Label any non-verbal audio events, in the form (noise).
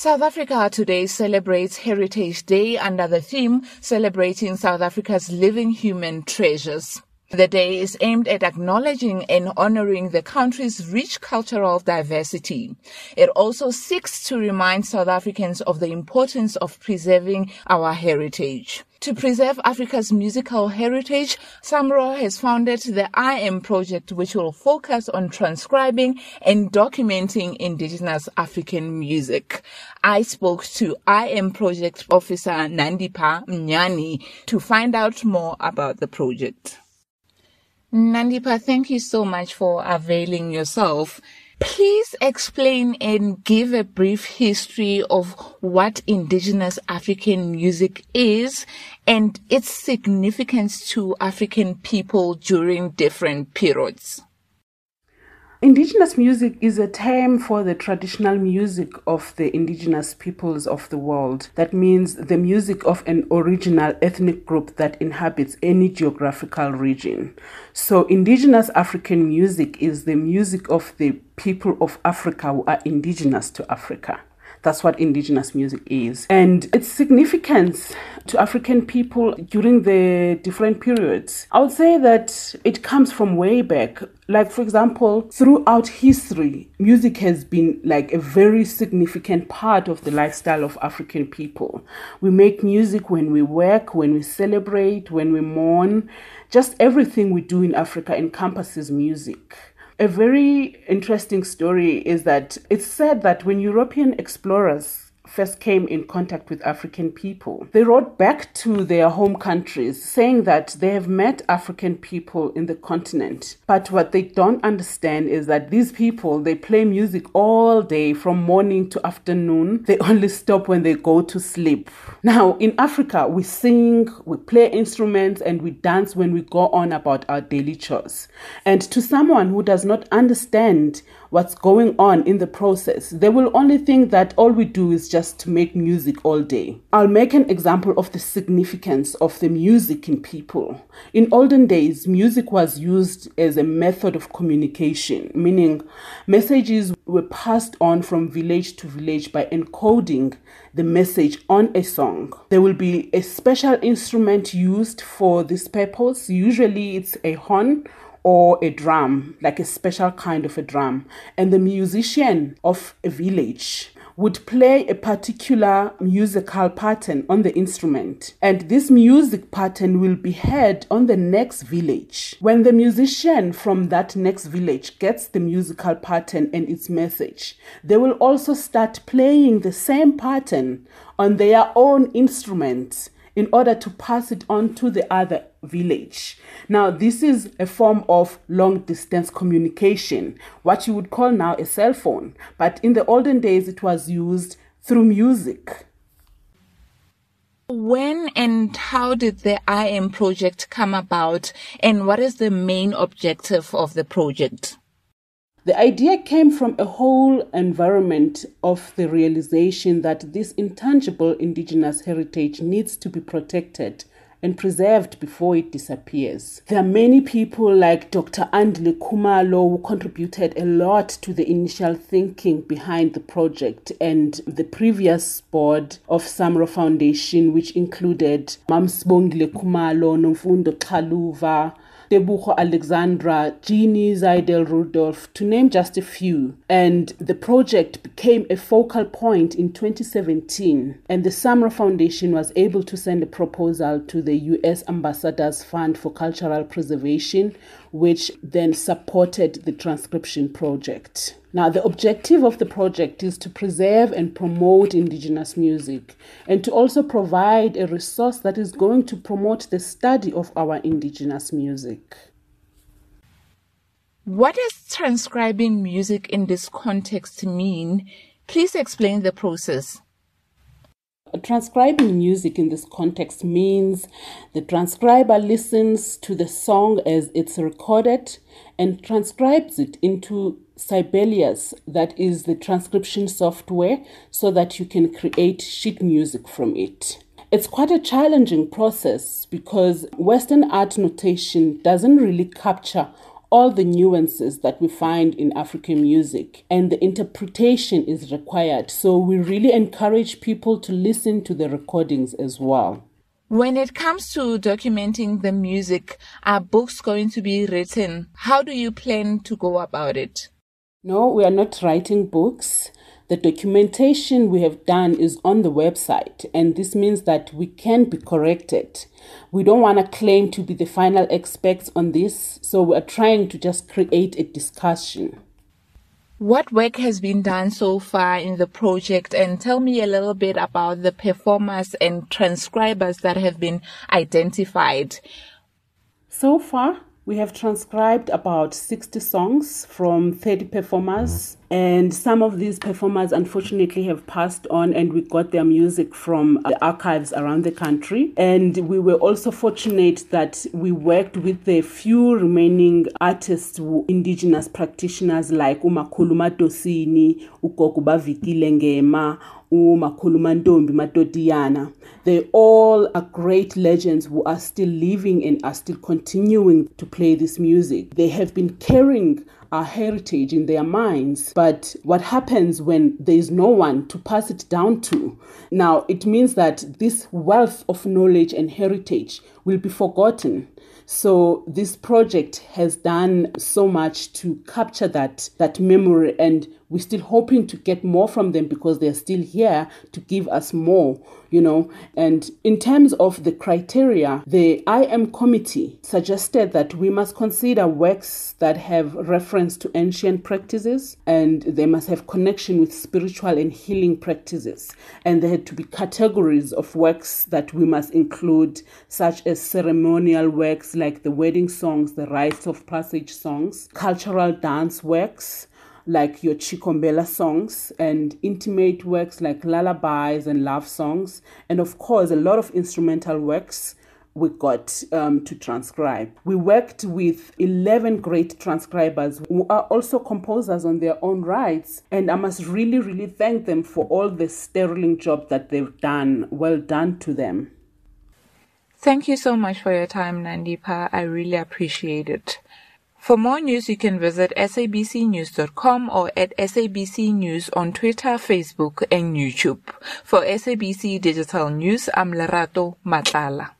South Africa today celebrates Heritage Day under the theme celebrating South Africa's living human treasures. The day is aimed at acknowledging and honoring the country's rich cultural diversity. It also seeks to remind South Africans of the importance of preserving our heritage. To preserve Africa's musical heritage, SAMRO has founded the IAM Project, which will focus on transcribing and documenting indigenous African music. I spoke to IAM Project officer Nandipha Mnyani to find out more about the project. Nandipha, thank you so much for availing yourself. Please explain and give a brief history of what indigenous African music is and its significance to African people during different periods. Indigenous music is a term for the traditional music of the indigenous peoples of the world. That means the music of an original ethnic group that inhabits any geographical region. So, indigenous African music is the music of the people of Africa who are indigenous to Africa. That's what indigenous music is. And its significance to African people during the different periods. I would say that it comes from way back. Like, for example, throughout history, music has been like a very significant part of the lifestyle of African people. We make music when we work, when we celebrate, when we mourn. Just everything we do in Africa encompasses music. A very interesting story is that it's said that when European explorers first came in contact with African people. They wrote back to their home countries saying that they have met African people in the continent. But what they don't understand is that these people, they play music all day from morning to afternoon. They (laughs) only stop when they go to sleep. Now, in Africa, we sing, we play instruments, and we dance when we go on about our daily chores. And to someone who does not understand what's going on in the process, they will only think that all we do is just to make music all day. I'll make an example of the significance of the music in people. In olden days, music was used as a method of communication, meaning messages were passed on from village to village by encoding the message on a song. There will be a special instrument used for this purpose. Usually, it's a horn or a drum, like a special kind of a drum. And the musician of a village would play a particular musical pattern on the instrument, and this music pattern will be heard on the next village. When the musician from that next village gets the musical pattern and its message, they will also start playing the same pattern on their own instruments in order to pass it on to the other village. Now, this is a form of long distance communication, what you would call now a cell phone, but in the olden days it was used through music. When and how did the IAM project come about, and what is the main objective of the project? The idea came from a whole environment of the realization that this intangible indigenous heritage needs to be protected and preserved before it disappears. There are many people like Dr. Andile Khumalo who contributed a lot to the initial thinking behind the project and the previous board of Samro Foundation, which included Mamsbongile Khumalo, Nomfundo Xaluva, Debucho Alexandra, Jeannie Zaidel Rudolph, to name just a few. And the project became a focal point in 2017, and the SAMRO Foundation was able to send a proposal to the US Ambassadors Fund for Cultural Preservation, which then supported the transcription project. Now, the objective of the project is to preserve and promote Indigenous music and to also provide a resource that is going to promote the study of our Indigenous music. What does transcribing music in this context mean? Please explain the process. Transcribing music in this context means the transcriber listens to the song as it's recorded and transcribes it into Sibelius, that is the transcription software, so that you can create sheet music from it. It's quite a challenging process because Western art notation doesn't really capture all the nuances that we find in African music, and the interpretation is required. So we really encourage people to listen to the recordings as well. When it comes to documenting the music, are books going to be written? How do you plan to go about it? No, we are not writing books. The documentation we have done is on the website, and this means that we can be corrected. We don't want to claim to be the final experts on this, so we are trying to just create a discussion. What work has been done so far in the project, and tell me a little bit about the performers and transcribers that have been identified? So far, we have transcribed about 60 songs from 30 performers, and some of these performers unfortunately have passed on, and we got their music from uh, the archives around the country. And we were also fortunate that we worked with the few remaining artists, indigenous practitioners like Umakhulu Madosini, Ugoguba Ngema, uMakhulumantombi Matotiyana. They all are great legends who are still living and are still continuing to play this music. They have been carrying our heritage in their minds. But what happens when there is no one to pass it down to? Now, it means that this wealth of knowledge and heritage will be forgotten. So this project has done so much to capture that that memory and we're still hoping to get more from them because they're still here to give us more, you know. And in terms of the criteria, the IAM committee suggested that we must consider works that have reference to ancient practices and they must have connection with spiritual and healing practices. And there had to be categories of works that we must include, such as ceremonial works like the wedding songs, the rites of passage songs, cultural dance works, like your Chikombela songs and intimate works like lullabies and love songs, and of course, a lot of instrumental works we got um, to transcribe. We worked with 11 great transcribers who are also composers on their own rights, and I must really, really thank them for all the sterling job that they've done. Well done to them. Thank you so much for your time, Nandipha. I really appreciate it. For more news, you can visit sabcnews.com or at SABC News on Twitter, Facebook, and YouTube. For SABC Digital News, I'm Lerato Matlala.